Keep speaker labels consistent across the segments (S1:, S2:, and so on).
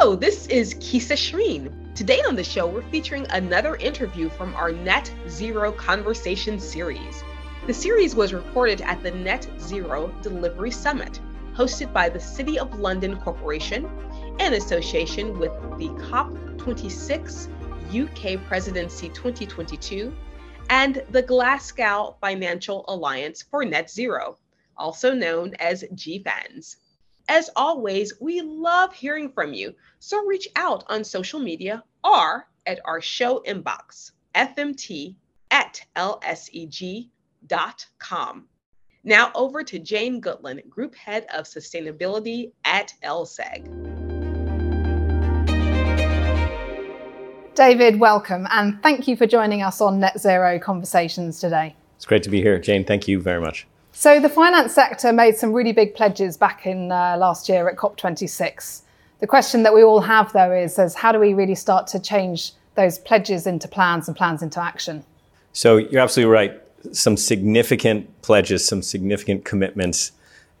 S1: Hello, this is Kisa Shreen. Today on the show, we're featuring another interview from our Net Zero Conversation series. The series was recorded at the Net Zero Delivery Summit, hosted by the City of London Corporation in association with the COP26 UK Presidency 2022 and the Glasgow Financial Alliance for Net Zero, also known as GFANZ. As always, we love hearing from you, so reach out on social media or at our show inbox, fmt at lseg.com. Now over to Jane Goodland, Group Head of Sustainability at LSEG.
S2: David, welcome, and thank you for joining us on Net Zero Conversations today.
S3: It's great to be here. Jane, thank you very much.
S2: So, the finance sector made some really big pledges back in uh, last year at COP26. The question that we all have, though, is, is how do we really start to change those pledges into plans and plans into action?
S3: So, you're absolutely right. Some significant pledges, some significant commitments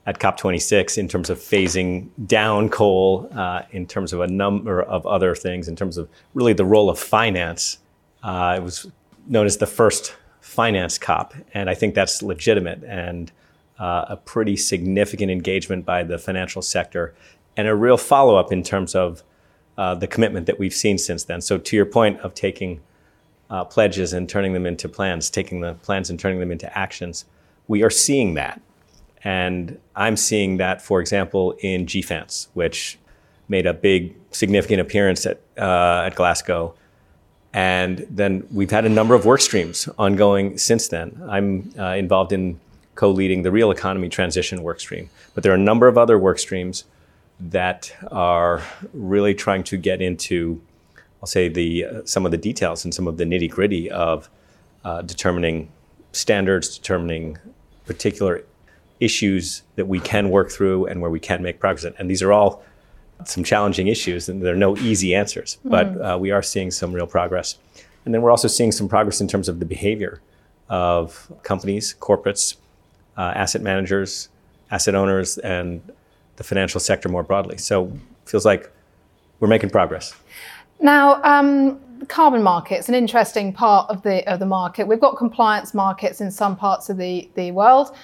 S3: at COP26 in terms of phasing down coal, uh, in terms of a number of other things, in terms of really the role of finance. Uh, it was known as the first finance COP, and I think that's legitimate and uh, a pretty significant engagement by the financial sector, and a real follow up in terms of uh, the commitment that we've seen since then. So, to your point of taking uh, pledges and turning them into plans, taking the plans and turning them into actions, we are seeing that. And I'm seeing that, for example, in GFANZ, which made a big, significant appearance at, uh, at Glasgow and then we've had a number of work streams ongoing since then. I'm uh, involved in co leading the real economy transition work stream, but there are a number of other work streams that are really trying to get into, I'll say, the, uh, some of the details and some of the nitty gritty of uh, determining standards, determining particular issues that we can work through and where we can make progress. And these are all some challenging issues, and there are no easy answers. But mm. uh, we are seeing some real progress. And then we're also seeing some progress in terms of the behavior of companies, corporates, uh, asset managers, asset owners, and the financial sector more broadly. So it feels like we're making progress.
S2: Now, um, carbon markets, an interesting part of the of the market. We've got compliance markets in some parts of the, the world.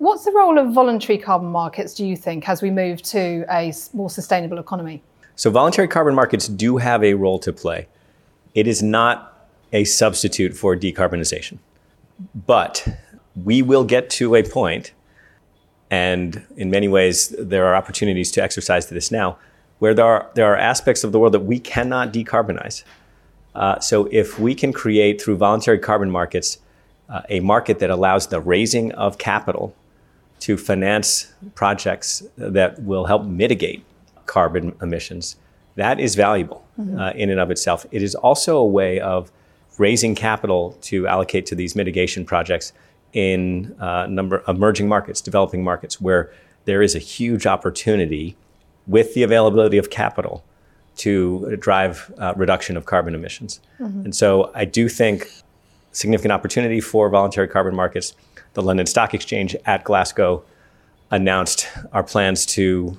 S2: What's the role of voluntary carbon markets, do you think, as we move to a more sustainable economy?
S3: So, voluntary carbon markets do have a role to play. It is not a substitute for decarbonization. But we will get to a point, and in many ways, there are opportunities to exercise this now, where there are, there are aspects of the world that we cannot decarbonize. Uh, so, if we can create through voluntary carbon markets uh, a market that allows the raising of capital to finance projects that will help mitigate carbon emissions, that is valuable mm-hmm. uh, in and of itself. It is also a way of raising capital to allocate to these mitigation projects in uh, number emerging markets, developing markets, where there is a huge opportunity with the availability of capital to drive uh, reduction of carbon emissions. Mm-hmm. And so I do think significant opportunity for voluntary carbon markets the London Stock Exchange at Glasgow announced our plans to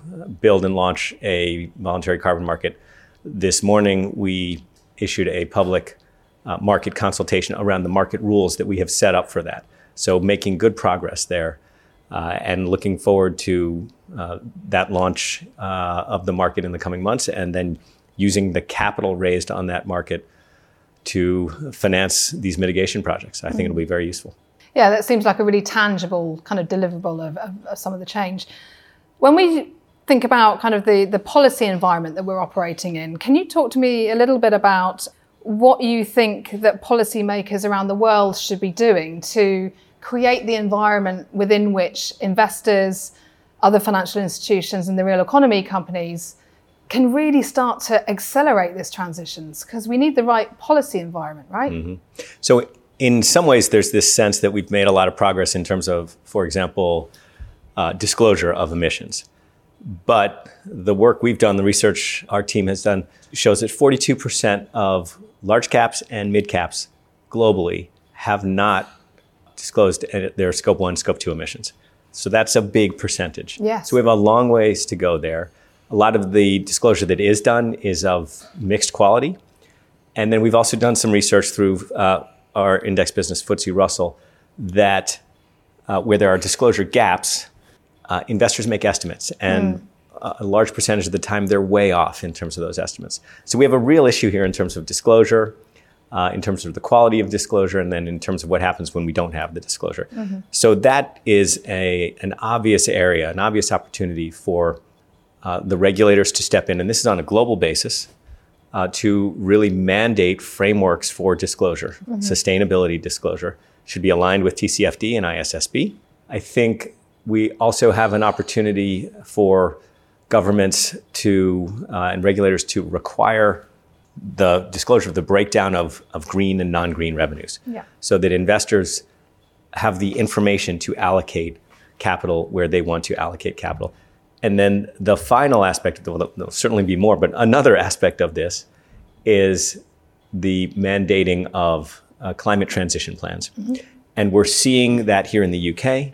S3: build and launch a voluntary carbon market. This morning, we issued a public uh, market consultation around the market rules that we have set up for that. So, making good progress there uh, and looking forward to uh, that launch uh, of the market in the coming months and then using the capital raised on that market to finance these mitigation projects. I think it'll be very useful.
S2: Yeah, that seems like a really tangible kind of deliverable of, of, of some of the change. When we think about kind of the, the policy environment that we're operating in, can you talk to me a little bit about what you think that policymakers around the world should be doing to create the environment within which investors, other financial institutions, and the real economy companies can really start to accelerate this transitions because we need the right policy environment, right? Mm-hmm.
S3: So in some ways, there's this sense that we've made a lot of progress in terms of, for example, uh, disclosure of emissions. But the work we've done, the research our team has done, shows that 42% of large caps and mid caps globally have not disclosed their scope one, scope two emissions. So that's a big percentage.
S2: Yes.
S3: So we have a long ways to go there. A lot of the disclosure that is done is of mixed quality. And then we've also done some research through uh, our index business, FTSE Russell, that uh, where there are disclosure gaps, uh, investors make estimates. And mm. a large percentage of the time, they're way off in terms of those estimates. So we have a real issue here in terms of disclosure. Uh, in terms of the quality of disclosure, and then in terms of what happens when we don't have the disclosure. Mm-hmm. So that is a, an obvious area, an obvious opportunity for uh, the regulators to step in, and this is on a global basis uh, to really mandate frameworks for disclosure, mm-hmm. sustainability disclosure. Should be aligned with TCFD and ISSB. I think we also have an opportunity for governments to uh, and regulators to require the disclosure of the breakdown of, of green and non-green revenues yeah. so that investors have the information to allocate capital where they want to allocate capital and then the final aspect, well, there'll certainly be more, but another aspect of this is the mandating of uh, climate transition plans. Mm-hmm. And we're seeing that here in the UK,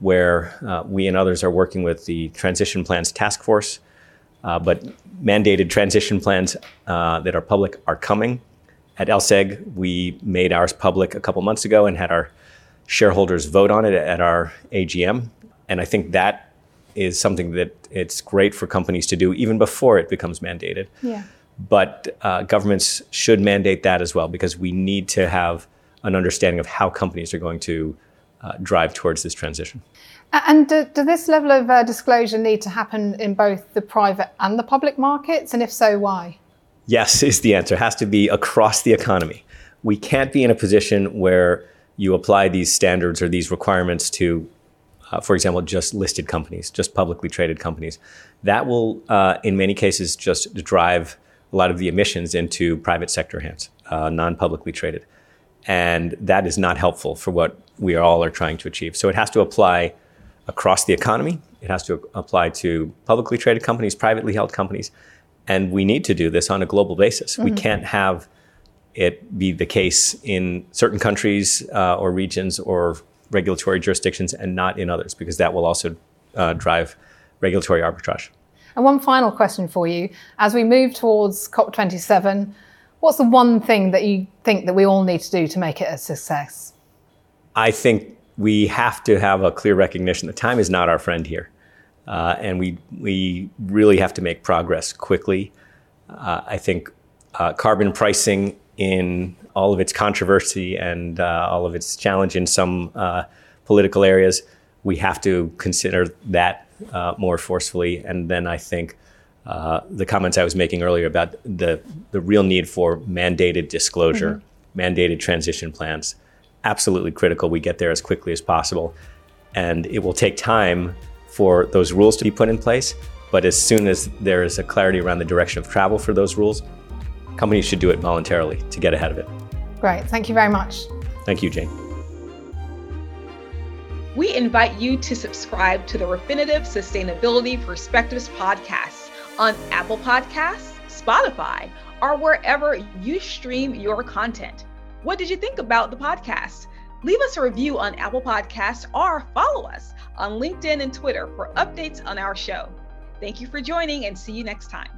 S3: where uh, we and others are working with the Transition Plans Task Force. Uh, but mandated transition plans uh, that are public are coming. At LSEG, we made ours public a couple months ago and had our shareholders vote on it at our AGM. And I think that is something that it's great for companies to do even before it becomes mandated.
S2: Yeah.
S3: But uh, governments should mandate that as well because we need to have an understanding of how companies are going to uh, drive towards this transition.
S2: And do, do this level of uh, disclosure need to happen in both the private and the public markets? And if so, why?
S3: Yes, is the answer. It has to be across the economy. We can't be in a position where you apply these standards or these requirements to uh, for example, just listed companies, just publicly traded companies. That will, uh, in many cases, just drive a lot of the emissions into private sector hands, uh, non publicly traded. And that is not helpful for what we all are trying to achieve. So it has to apply across the economy, it has to apply to publicly traded companies, privately held companies. And we need to do this on a global basis. Mm-hmm. We can't have it be the case in certain countries uh, or regions or regulatory jurisdictions and not in others, because that will also uh, drive regulatory arbitrage.
S2: And one final question for you. As we move towards COP27, what's the one thing that you think that we all need to do to make it a success?
S3: I think we have to have a clear recognition that time is not our friend here. Uh, and we, we really have to make progress quickly. Uh, I think uh, carbon pricing in all of its controversy and uh, all of its challenge in some uh, political areas, we have to consider that uh, more forcefully. And then I think uh, the comments I was making earlier about the, the real need for mandated disclosure, mm-hmm. mandated transition plans, absolutely critical. We get there as quickly as possible. And it will take time for those rules to be put in place. But as soon as there is a clarity around the direction of travel for those rules, companies should do it voluntarily to get ahead of it.
S2: Great. Thank you very much.
S3: Thank you, Jane.
S1: We invite you to subscribe to the Refinitiv Sustainability Perspectives podcast on Apple Podcasts, Spotify, or wherever you stream your content. What did you think about the podcast? Leave us a review on Apple Podcasts or follow us on LinkedIn and Twitter for updates on our show. Thank you for joining and see you next time.